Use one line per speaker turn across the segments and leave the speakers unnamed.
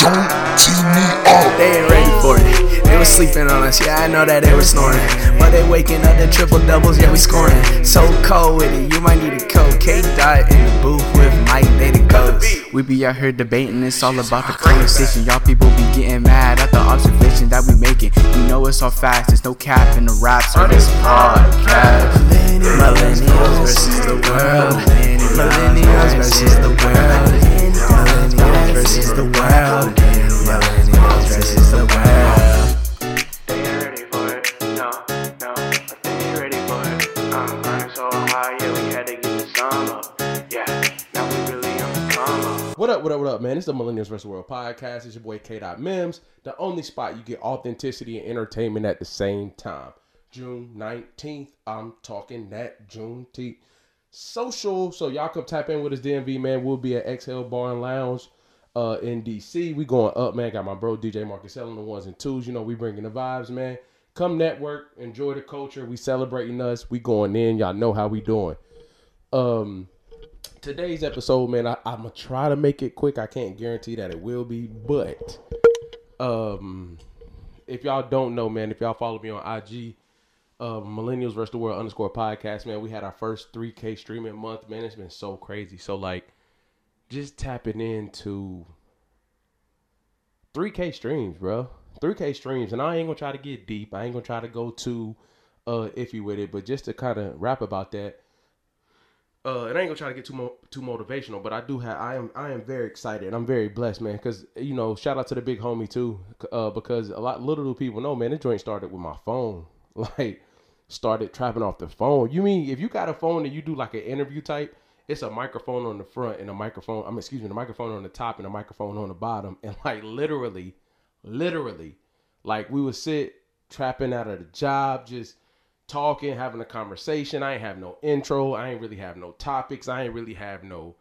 Don't tee me up.
They ain't ready for it. They was sleeping on us, yeah, I know that they were snoring. But they waking up the triple doubles, yeah, we scoring. So cold with it, you might need a coat. K dot in the booth with Mike, they the ghosts.
We be out here debating, it's all about the conversation. Y'all people be getting mad at the observation that we making. You know it's all facts, there's no cap in the raps or this podcast.
Millennials versus the world. Millennials versus the world. The world. The world.
What up, what up, what up, man? It's the Millennials vs. World podcast. It's your boy K. The only spot you get authenticity and entertainment at the same time. June 19th, I'm talking that Juneteenth social. So y'all come tap in with us, DMV, man. We'll be at Exhale Bar and Lounge uh, in DC. We going up, man. Got my bro DJ Marcus selling the ones and twos. You know, we bringing the vibes, man. Come network, enjoy the culture. We celebrating us. We going in. Y'all know how we doing. Um, today's episode, man, I, I'm gonna try to make it quick. I can't guarantee that it will be, but um, if y'all don't know, man, if y'all follow me on IG, uh, Millennials versus the World underscore podcast, man, we had our first 3K streaming month, man. It's been so crazy. So like, just tapping into 3K streams, bro. 3K streams, and I ain't gonna try to get deep. I ain't gonna try to go too uh iffy with it, but just to kind of rap about that. Uh, and I ain't gonna try to get too mo- too motivational, but I do have I am I am very excited. I'm very blessed, man, because you know shout out to the big homie too, uh, because a lot little do people know, man. This joint started with my phone, like started trapping off the phone. You mean if you got a phone and you do like an interview type, it's a microphone on the front and a microphone. I mean, excuse me, the microphone on the top and a microphone on the bottom, and like literally, literally, like we would sit trapping out of the job, just talking, having a conversation. I ain't have no intro. I ain't really have no topics. I ain't really have no,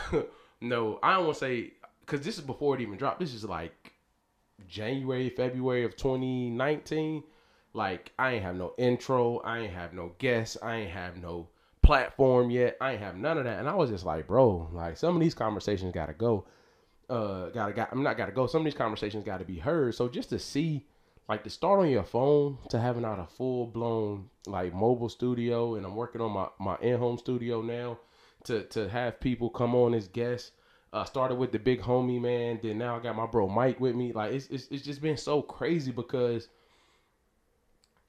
no. I don't want to say because this is before it even dropped. This is like January, February of 2019. Like I ain't have no intro. I ain't have no guests. I ain't have no platform yet. I ain't have none of that. And I was just like, bro, like some of these conversations gotta go. Uh, gotta got. I'm not gotta go. Some of these conversations gotta be heard. So just to see, like, to start on your phone to having out a full blown like mobile studio, and I'm working on my my in home studio now. To to have people come on as guests. Uh, started with the big homie man. Then now I got my bro Mike with me. Like it's it's, it's just been so crazy because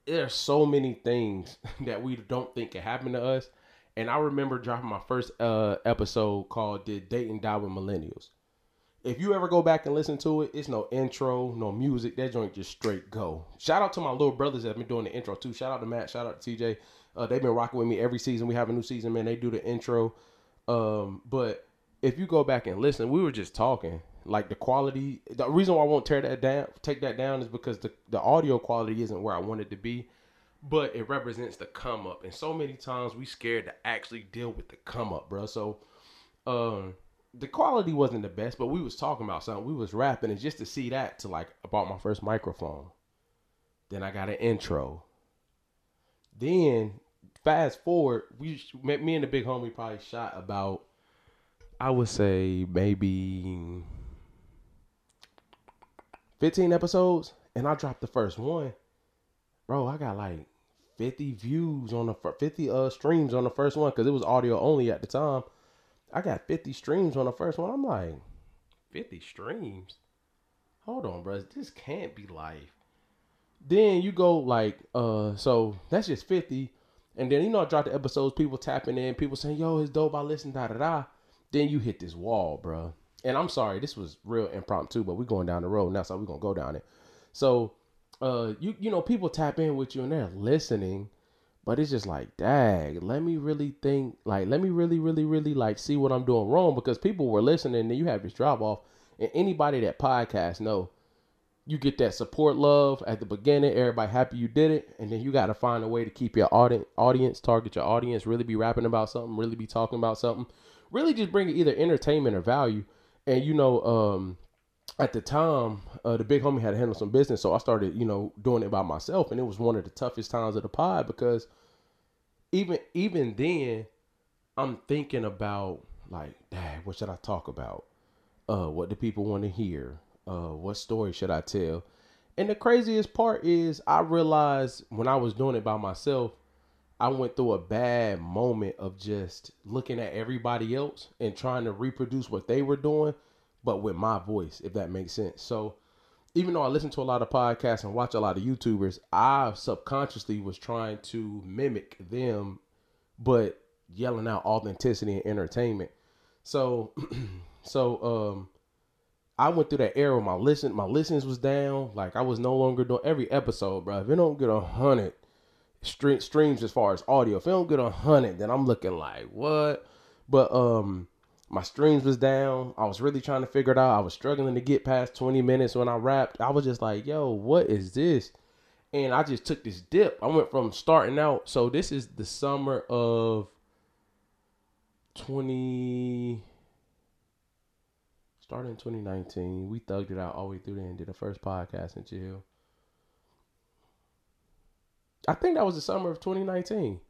there are so many things that we don't think can happen to us. And I remember dropping my first uh, episode called "Did Dating Die with Millennials?" If you ever go back and listen to it, it's no intro, no music. That joint just straight go. Shout out to my little brothers that have been doing the intro too. Shout out to Matt. Shout out to TJ. Uh, they've been rocking with me every season. We have a new season, man. They do the intro. Um, but if you go back and listen, we were just talking. Like the quality, the reason why I won't tear that down, take that down, is because the the audio quality isn't where I want it to be, but it represents the come up. And so many times we scared to actually deal with the come up, bro. So, um, the quality wasn't the best, but we was talking about something. We was rapping, and just to see that, to like, I bought my first microphone. Then I got an intro. Then fast forward, we met me and the big homie probably shot about, I would say maybe 15 episodes, and I dropped the first one. Bro, I got like 50 views on the fir- 50 uh streams on the first one because it was audio only at the time. I got 50 streams on the first one. I'm like, 50 streams? Hold on, bro. This can't be life. Then you go like, uh, so that's just 50. And then you know I dropped the episodes, people tapping in, people saying, yo, it's dope, I listen, da da da. Then you hit this wall, bro. And I'm sorry, this was real impromptu, but we're going down the road now, so we're gonna go down it. So uh you you know, people tap in with you and they're listening, but it's just like, dag, let me really think, like, let me really, really, really like see what I'm doing wrong because people were listening and you have this drop off. And anybody that podcast know you get that support love at the beginning, everybody happy you did it, and then you got to find a way to keep your audience, audience, target your audience, really be rapping about something, really be talking about something, really just bring either entertainment or value. And you know, um, at the time, uh, the big homie had to handle some business, so I started, you know, doing it by myself, and it was one of the toughest times of the pod because even even then, I'm thinking about like, dang, what should I talk about? Uh, what do people want to hear? uh, what story should I tell? And the craziest part is I realized when I was doing it by myself, I went through a bad moment of just looking at everybody else and trying to reproduce what they were doing, but with my voice, if that makes sense. So even though I listen to a lot of podcasts and watch a lot of YouTubers, I subconsciously was trying to mimic them, but yelling out authenticity and entertainment. So, so um, I went through that era. Where my listen, my listens was down. Like I was no longer doing every episode, bro. If it don't get a hundred stre- streams as far as audio, if it don't get a hundred, then I'm looking like what? But um, my streams was down. I was really trying to figure it out. I was struggling to get past 20 minutes when I rapped. I was just like, yo, what is this? And I just took this dip. I went from starting out. So this is the summer of 20 started in 2019. We thugged it out all the way through there and did the first podcast and chill. I think that was the summer of 2019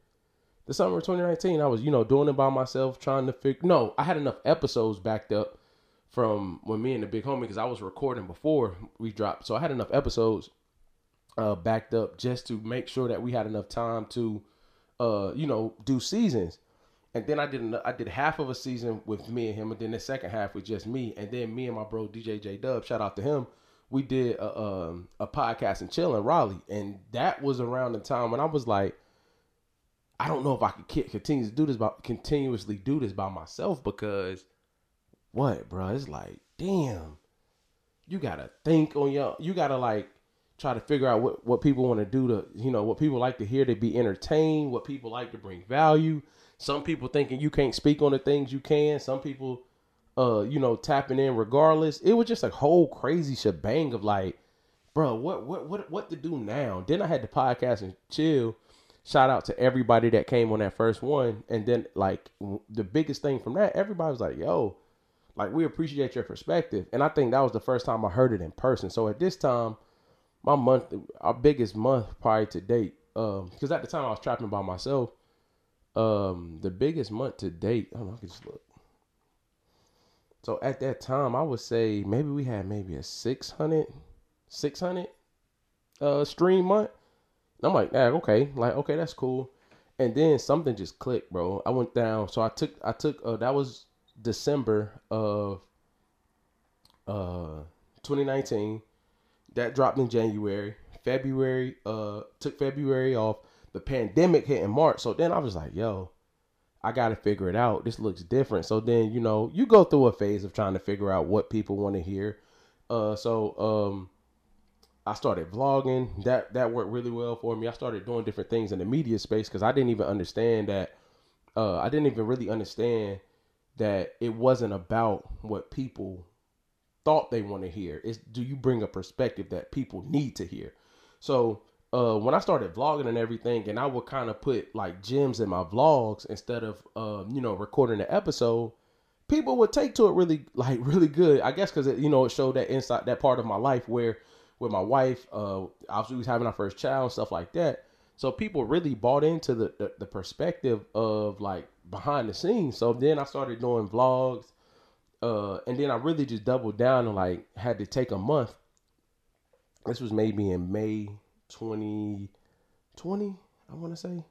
the summer of 2019, I was, you know, doing it by myself, trying to figure. No, I had enough episodes backed up from when me and the big homie, because I was recording before we dropped. So I had enough episodes uh, backed up just to make sure that we had enough time to, uh, you know, do seasons. And then I did I did half of a season with me and him, and then the second half with just me, and then me and my bro DJ J Dub, shout out to him. We did a, um, a podcast and chill in Raleigh, and that was around the time when I was like, I don't know if I could continue to do this by continuously do this by myself because what, bro? It's like, damn, you gotta think on your, you gotta like try to figure out what what people want to do to, you know, what people like to hear to be entertained, what people like to bring value. Some people thinking you can't speak on the things you can. Some people, uh, you know, tapping in regardless. It was just a whole crazy shebang of like, bro, what what what what to do now? Then I had the podcast and chill shout out to everybody that came on that first one. And then like the biggest thing from that, everybody was like, yo, like we appreciate your perspective. And I think that was the first time I heard it in person. So at this time, my month, our biggest month probably to date, um, because at the time I was trapping by myself. Um, the biggest month to date, I don't know, I can just look. So at that time, I would say maybe we had maybe a 600, 600 uh, stream month. I'm like, yeah, okay, like okay, that's cool. And then something just clicked, bro. I went down. So I took I took uh, that was December of uh 2019. That dropped in January. February uh took February off. The pandemic hit in March. So then I was like, yo, I got to figure it out. This looks different. So then, you know, you go through a phase of trying to figure out what people want to hear. Uh so um I started vlogging. That that worked really well for me. I started doing different things in the media space because I didn't even understand that. Uh, I didn't even really understand that it wasn't about what people thought they want to hear. It's do you bring a perspective that people need to hear? So uh, when I started vlogging and everything, and I would kind of put like gems in my vlogs instead of um, you know recording the episode, people would take to it really like really good. I guess because it, you know it showed that inside that part of my life where with my wife. Uh, obviously, we was having our first child and stuff like that. So people really bought into the, the, the perspective of like behind the scenes. So then I started doing vlogs, uh, and then I really just doubled down and like had to take a month. This was maybe in May 2020, I want to say.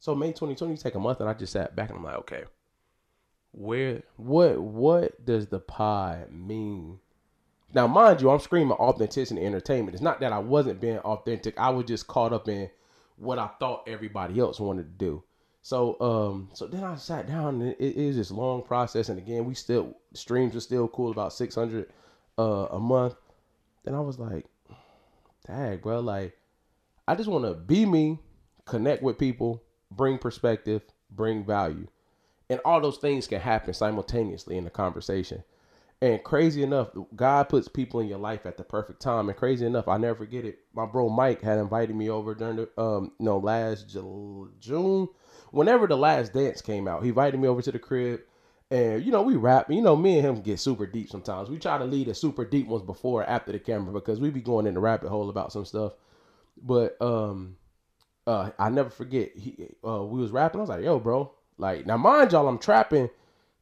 So May 2020, take a month, and I just sat back and I'm like, okay, where, what, what does the pie mean now, mind you, I'm screaming authenticity and entertainment. It's not that I wasn't being authentic. I was just caught up in what I thought everybody else wanted to do. So, um, so then I sat down and it, is this long process. And again, we still streams are still cool, about 600 uh, a month. Then I was like, dang, bro, like I just want to be me, connect with people, bring perspective, bring value, and all those things can happen simultaneously in the conversation. And crazy enough, God puts people in your life at the perfect time. And crazy enough, I never forget it. My bro Mike had invited me over during the um no last June, whenever the last dance came out. He invited me over to the crib, and you know we rap. You know me and him get super deep sometimes. We try to lead the super deep ones before or after the camera because we be going in the rabbit hole about some stuff. But um, uh, I never forget. He uh, we was rapping. I was like, yo, bro, like now mind y'all, I'm trapping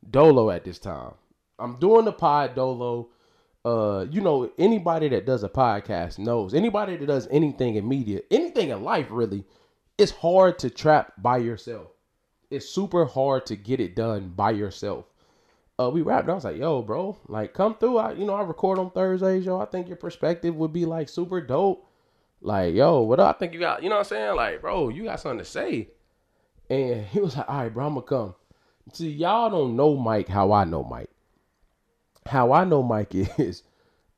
Dolo at this time. I'm doing the pod dolo. uh, you know, anybody that does a podcast knows. Anybody that does anything in media, anything in life, really, it's hard to trap by yourself. It's super hard to get it done by yourself. Uh, we wrapped. I was like, "Yo, bro, like, come through." I, you know, I record on Thursdays, yo. I think your perspective would be like super dope. Like, yo, what up? I think you got, you know what I'm saying? Like, bro, you got something to say. And he was like, all right, bro, I'm gonna come. See, y'all don't know Mike how I know Mike. How I know Mike is,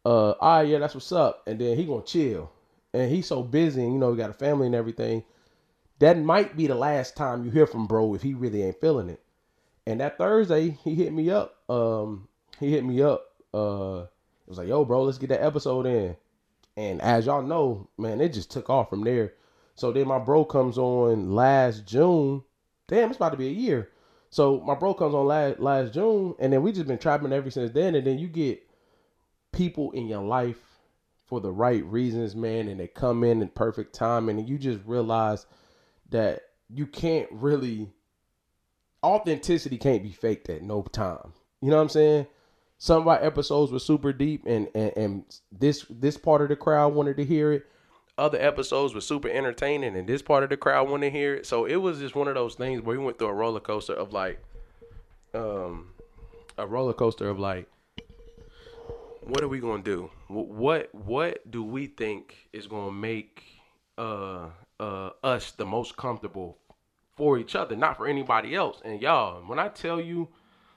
uh, all right, yeah, that's what's up. And then he gonna chill. And he's so busy, and you know, he got a family and everything. That might be the last time you hear from bro if he really ain't feeling it. And that Thursday, he hit me up. Um, he hit me up. Uh, it was like, yo, bro, let's get that episode in. And as y'all know, man, it just took off from there. So then my bro comes on last June. Damn, it's about to be a year. So my bro comes on last last June, and then we just been trapping ever since then. And then you get people in your life for the right reasons, man, and they come in in perfect time, and you just realize that you can't really authenticity can't be faked at no time. You know what I'm saying? Some of our episodes were super deep, and and, and this this part of the crowd wanted to hear it. Other episodes were super entertaining, and this part of the crowd wanted to hear it. So it was just one of those things where we went through a roller coaster of like, um, a roller coaster of like, what are we gonna do? What what do we think is gonna make uh uh us the most comfortable for each other, not for anybody else? And y'all, when I tell you,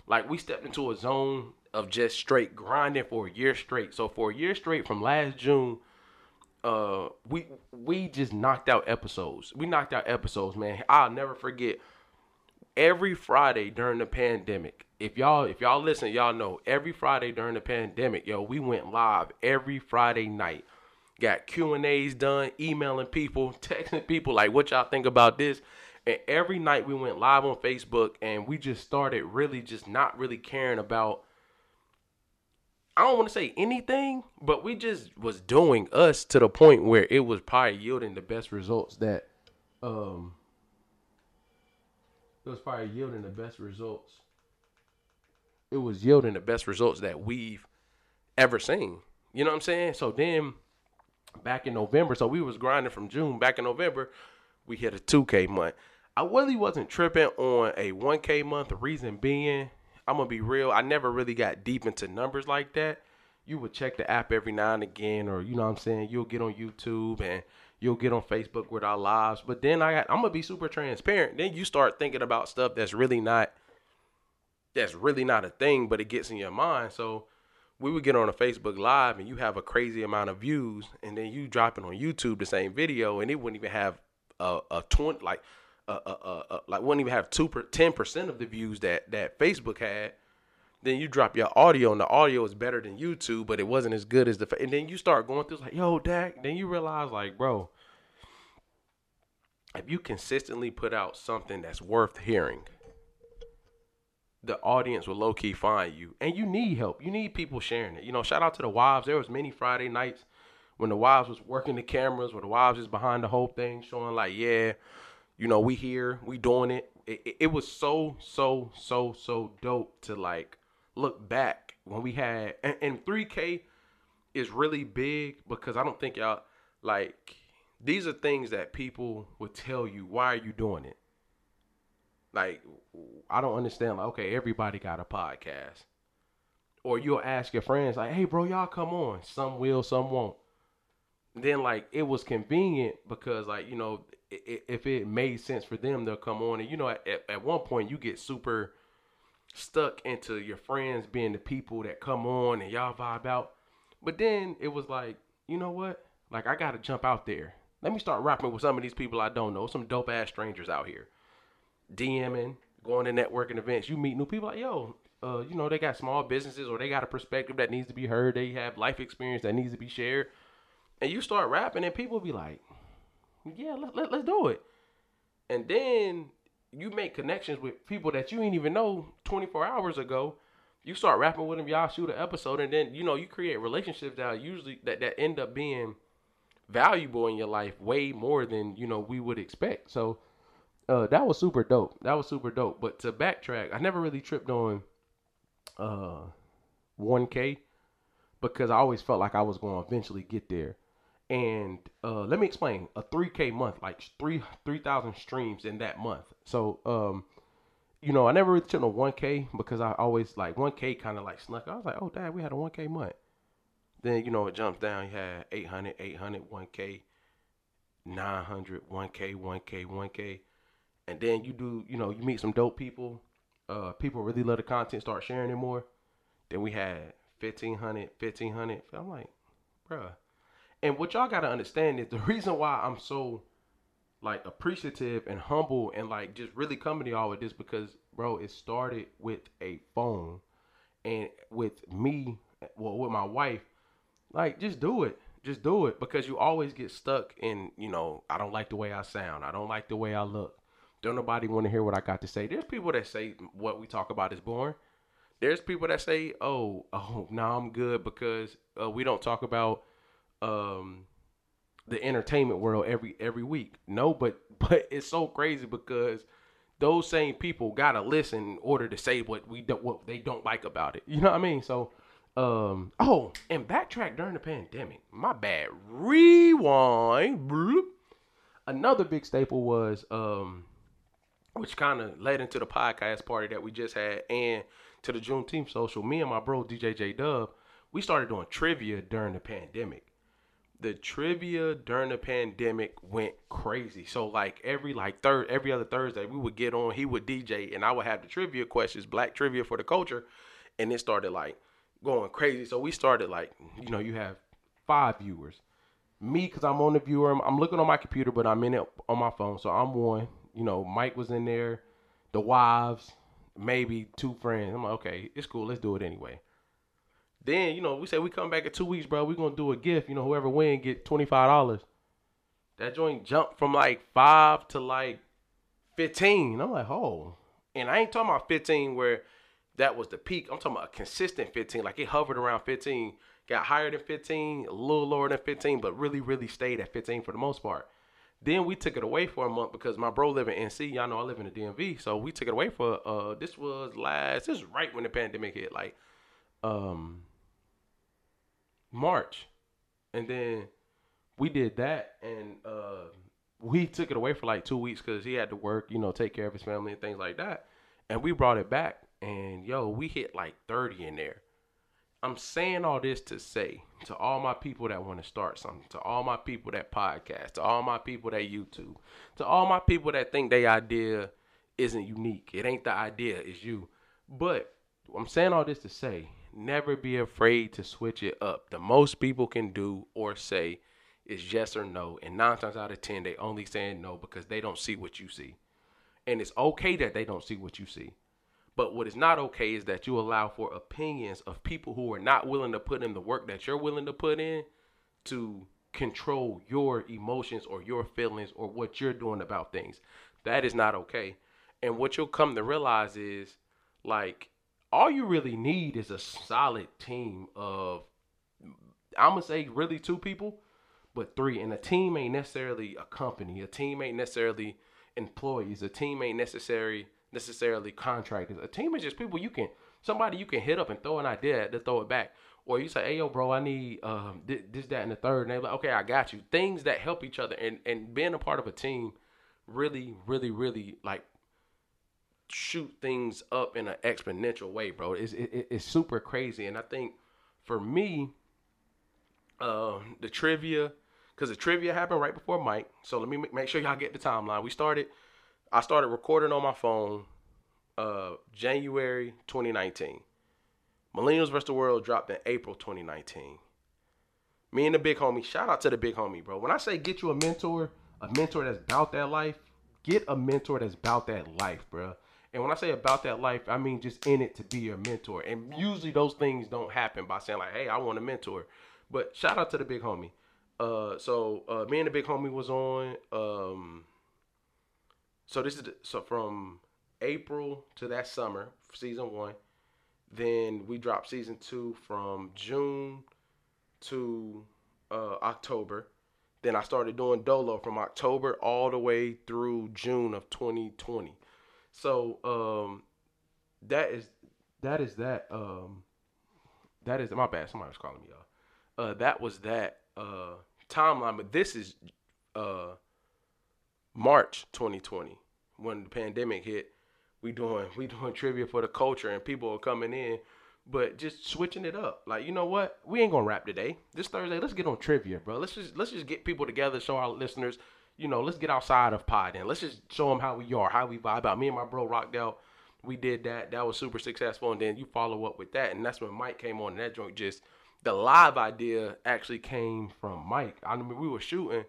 like we stepped into a zone of just straight grinding for a year straight. So for a year straight from last June, uh we we just knocked out episodes. We knocked out episodes, man. I'll never forget every Friday during the pandemic. If y'all if y'all listen, y'all know every Friday during the pandemic, yo, we went live every Friday night. Got Q and A's done, emailing people, texting people like, "What y'all think about this?" And every night we went live on Facebook, and we just started really just not really caring about. I don't want to say anything, but we just was doing us to the point where it was probably yielding the best results that um it was probably yielding the best results. It was yielding the best results that we've ever seen. You know what I'm saying? So then back in November, so we was grinding from June. Back in November, we hit a 2K month. I really wasn't tripping on a 1K month. The reason being, I'm gonna be real. I never really got deep into numbers like that. You would check the app every now and again, or you know what I'm saying. You'll get on YouTube and you'll get on Facebook with our lives. But then I got, I'm gonna be super transparent. Then you start thinking about stuff that's really not, that's really not a thing, but it gets in your mind. So we would get on a Facebook live and you have a crazy amount of views, and then you drop it on YouTube the same video, and it wouldn't even have a, a twenty like uh, uh, uh, like wouldn't even have two per ten percent of the views that that Facebook had. Then you drop your audio, and the audio is better than YouTube, but it wasn't as good as the. And then you start going through like, yo, Dak. Then you realize, like, bro, if you consistently put out something that's worth hearing, the audience will low key find you, and you need help. You need people sharing it. You know, shout out to the wives. There was many Friday nights when the wives was working the cameras, where the wives is behind the whole thing, showing like, yeah, you know, we here, we doing it. It, it, it was so, so, so, so dope to like look back when we had, and, and 3K is really big because I don't think y'all like these are things that people would tell you. Why are you doing it? Like, I don't understand. Like, okay, everybody got a podcast, or you'll ask your friends like, "Hey, bro, y'all come on." Some will, some won't. Then like it was convenient because like you know if it made sense for them, they'll come on. And you know at, at, one point you get super stuck into your friends being the people that come on and y'all vibe out. But then it was like, you know what? Like I gotta jump out there. Let me start rapping with some of these people I don't know. Some dope ass strangers out here. DMing, going to networking events. You meet new people like, yo, uh, you know, they got small businesses or they got a perspective that needs to be heard. They have life experience that needs to be shared. And you start rapping and people be like, yeah, let, let, let's do it. And then you make connections with people that you ain't even know 24 hours ago. You start rapping with them, y'all shoot an episode, and then you know you create relationships that usually that that end up being valuable in your life way more than you know we would expect. So uh, that was super dope. That was super dope. But to backtrack, I never really tripped on uh 1K because I always felt like I was going to eventually get there. And uh, let me explain: a 3K month, like three 3,000 streams in that month. So, um, you know, I never really took no 1K because I always like 1K kind of like snuck. I was like, oh, dad, we had a 1K month. Then you know it jumps down. You had 800, 800, 1K, 900, 1K, 1K, 1K, and then you do. You know, you meet some dope people. Uh, people really love the content, start sharing it more. Then we had 1500, 1500. I'm like, bruh. And what y'all gotta understand is the reason why I'm so like appreciative and humble and like just really coming to y'all with this because bro, it started with a phone and with me, well, with my wife. Like, just do it. Just do it because you always get stuck in, you know, I don't like the way I sound. I don't like the way I look. Don't nobody want to hear what I got to say. There's people that say what we talk about is boring. There's people that say, "Oh, oh, no, I'm good because uh, we don't talk about um, the entertainment world every every week." No, but but it's so crazy because those same people gotta listen in order to say what we don't what they don't like about it. You know what I mean? So, um, oh, and backtrack during the pandemic. My bad. Rewind. Bloop. Another big staple was um, which kind of led into the podcast party that we just had and to the Juneteenth social. Me and my bro DJ J Dub, we started doing trivia during the pandemic. The trivia during the pandemic went crazy. So like every like third every other Thursday we would get on, he would DJ and I would have the trivia questions, black trivia for the culture, and it started like going crazy. So we started like, you know, you have five viewers. Me, cause I'm on the viewer, I'm, I'm looking on my computer, but I'm in it on my phone. So I'm one. You know, Mike was in there, the wives, maybe two friends. I'm like, okay, it's cool. Let's do it anyway. Then, you know, we say we come back in two weeks, bro. we gonna do a gift. You know, whoever win get twenty five dollars. That joint jumped from like five to like fifteen. I'm like, oh. And I ain't talking about fifteen where that was the peak. I'm talking about a consistent 15. Like it hovered around 15, got higher than 15, a little lower than 15, but really, really stayed at 15 for the most part. Then we took it away for a month because my bro live in NC. Y'all know I live in the DMV, so we took it away for uh this was last this was right when the pandemic hit, like um March. And then we did that and uh we took it away for like two weeks because he had to work, you know, take care of his family and things like that. And we brought it back and yo, we hit like 30 in there. I'm saying all this to say to all my people that want to start something, to all my people that podcast, to all my people that YouTube, to all my people that think their idea isn't unique. It ain't the idea, it's you. But I'm saying all this to say, never be afraid to switch it up. The most people can do or say is yes or no. And nine times out of ten, they only saying no because they don't see what you see. And it's okay that they don't see what you see. But what is not okay is that you allow for opinions of people who are not willing to put in the work that you're willing to put in to control your emotions or your feelings or what you're doing about things. That is not okay. And what you'll come to realize is like all you really need is a solid team of I'm gonna say really two people, but three. And a team ain't necessarily a company. A team ain't necessarily employees. A team ain't necessary necessarily contractors. A team is just people you can somebody you can hit up and throw an idea to throw it back. Or you say, "Hey, yo, bro, I need um, this, this, that, and the third. And they're like, "Okay, I got you." Things that help each other, and and being a part of a team, really, really, really like shoot things up in an exponential way, bro. It's it, it's super crazy, and I think for me, um, the trivia, because the trivia happened right before Mike. So let me make sure y'all get the timeline. We started I started recording on my phone uh January 2019. Millennials vs. the World dropped in April 2019. Me and the big homie, shout out to the big homie, bro. When I say get you a mentor, a mentor that's about that life, get a mentor that's about that life, bro. And when I say about that life, I mean just in it to be your mentor. And usually those things don't happen by saying like, "Hey, I want a mentor." But shout out to the big homie. Uh, so uh, me and the big homie was on. Um, so this is the, so from April to that summer, season one. Then we dropped season two from June to uh, October. Then I started doing Dolo from October all the way through June of 2020. So um, that is that is that. Um, that is my bad. Somebody was calling me y'all. Uh, that was that uh timeline, but this is uh March 2020 when the pandemic hit. We doing we doing trivia for the culture and people are coming in, but just switching it up. Like you know what, we ain't gonna rap today. This Thursday, let's get on trivia, bro. Let's just let's just get people together, show our listeners. You know, let's get outside of pod and let's just show them how we are, how we vibe out. Me and my bro Rockdale, we did that. That was super successful, and then you follow up with that, and that's when Mike came on. And that joint just the live idea actually came from Mike. I mean, we were shooting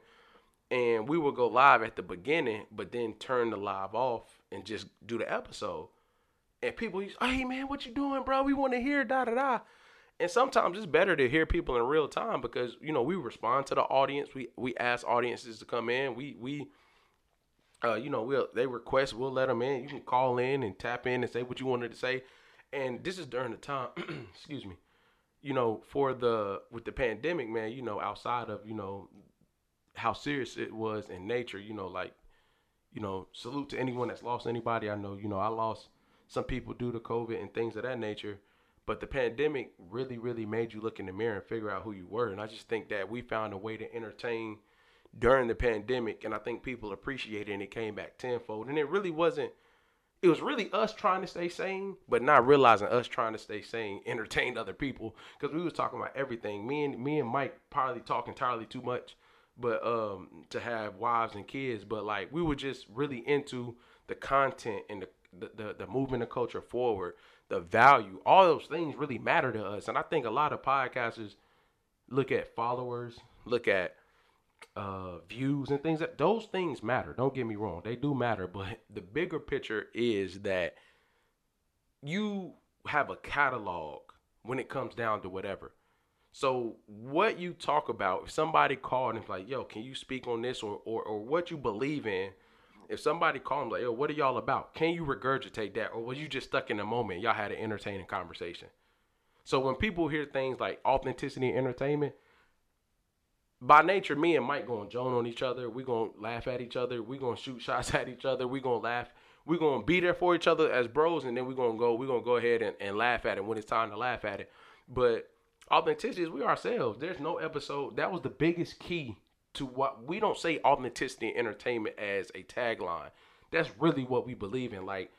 and we would go live at the beginning, but then turn the live off and just do the episode. And people hey man, what you doing, bro? We want to hear da da da. And sometimes it's better to hear people in real time because you know we respond to the audience. We we ask audiences to come in. We we uh, you know, we'll they request, we'll let them in. You can call in and tap in and say what you wanted to say. And this is during the time, excuse me, you know, for the with the pandemic, man. You know, outside of you know how serious it was in nature, you know, like, you know, salute to anyone that's lost anybody. I know, you know, I lost some people due to COVID and things of that nature. But the pandemic really, really made you look in the mirror and figure out who you were. And I just think that we found a way to entertain during the pandemic. And I think people appreciated it and it came back tenfold. And it really wasn't, it was really us trying to stay sane, but not realizing us trying to stay sane entertained other people. Because we was talking about everything. Me and me and Mike probably talk entirely too much but um to have wives and kids but like we were just really into the content and the the, the, the movement of culture forward the value. All those things really matter to us. And i think a lot of podcasters look at followers look at uh views and things that those things matter. Don't get me wrong. They do matter. But the bigger picture is that you have a catalog when it comes down to whatever. So what you talk about, if somebody called and like, yo, can you speak on this or or, or what you believe in? If somebody and like, yo, what are y'all about? Can you regurgitate that? Or was you just stuck in the moment? Y'all had an entertaining conversation. So when people hear things like authenticity and entertainment, by nature, me and Mike gonna joan on each other. We gonna laugh at each other. We gonna shoot shots at each other. We gonna laugh. We gonna be there for each other as bros, and then we gonna go. We gonna go ahead and, and laugh at it when it's time to laugh at it. But authenticity is we ourselves. There's no episode that was the biggest key to what we don't say authenticity and entertainment as a tagline. That's really what we believe in. Like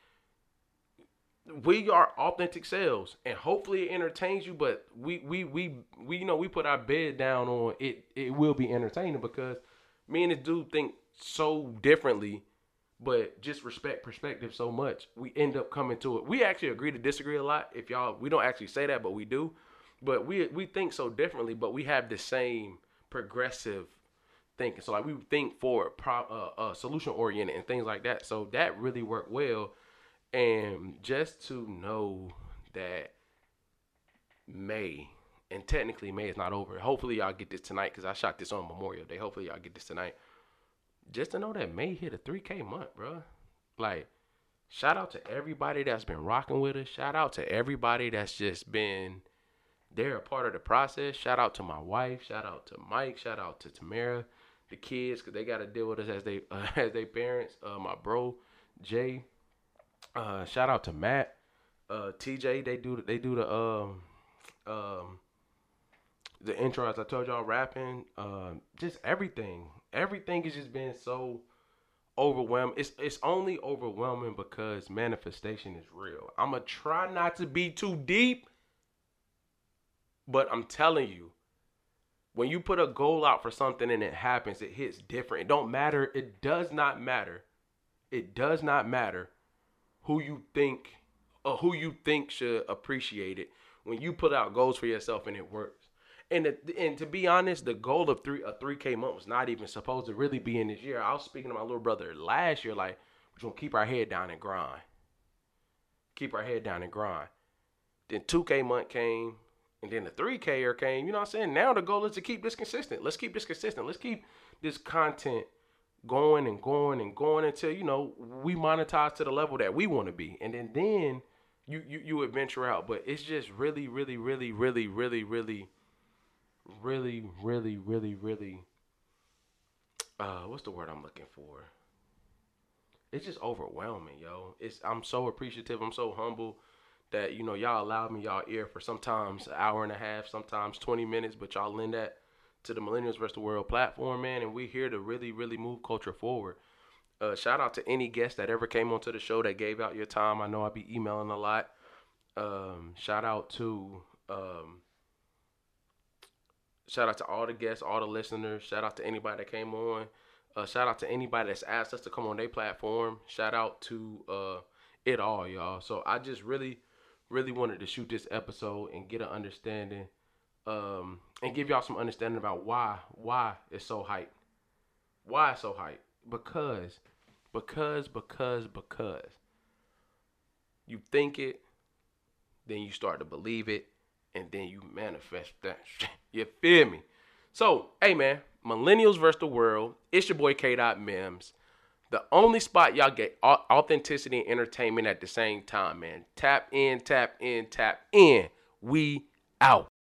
we are authentic selves and hopefully it entertains you, but we we we we you know we put our bed down on it it will be entertaining because me and this dude think so differently but just respect perspective so much we end up coming to it we actually agree to disagree a lot if y'all we don't actually say that but we do but we we think so differently, but we have the same progressive thinking. So like we think forward, pro, uh, uh, solution oriented, and things like that. So that really worked well. And just to know that May, and technically May is not over. Hopefully y'all get this tonight because I shot this on Memorial Day. Hopefully y'all get this tonight. Just to know that May hit a 3K month, bro. Like, shout out to everybody that's been rocking with us. Shout out to everybody that's just been they're a part of the process. Shout out to my wife. Shout out to Mike. Shout out to Tamara, the kids, because they got to deal with us as they uh, as they parents. Uh, my bro Jay. Uh, shout out to Matt, uh, TJ. They do they do the um um the intro as I told y'all rapping. Um, just everything. Everything has just been so overwhelming. It's it's only overwhelming because manifestation is real. I'ma try not to be too deep but I'm telling you, when you put a goal out for something and it happens, it hits different. It don't matter. It does not matter. It does not matter who you think or who you think should appreciate it when you put out goals for yourself and it works. And the, and to be honest, the goal of three a three K month was not even supposed to really be in this year. I was speaking to my little brother last year, like we're gonna keep our head down and grind. Keep our head down and grind. Then two K month came, and then the 3K came, you know what I'm saying? Now the goal is to keep this consistent. Let's keep this consistent. Let's keep this content going and going and going until, you know, we monetize to the level that we want to be. And then then you, you you would venture out. But it's just really, really, really, really, really, really, really, really, really, really uh what's the word I'm looking for? It's just overwhelming, yo. It's I'm so appreciative. I'm so humble that you know y'all allowed me y'all ear for sometimes an hour and a half, sometimes 20 minutes, but y'all lend that to the Millennials vs. the World platform, man, and we're here to really, really move culture forward. Uh, shout out to any guest that ever came onto the show that gave out your time. I know I'll be emailing a lot. Um, shout out to um, shout out to all the guests, all the listeners. Shout out to anybody that came on. Uh, shout out to anybody that's asked us to come on their platform. Shout out to uh, it all, y'all. So I just really, really wanted to shoot this episode and get an understanding, um, and give y'all some understanding about why why it's so hype. Why it's so hype? Because, because, because, because. You think it, then you start to believe it, and then you manifest that. You feel me? So, hey man, Millennials versus the World. It's your boy K. Dot Mims. The only spot y'all get authenticity and entertainment at the same time, man. Tap in, tap in, tap in. We out.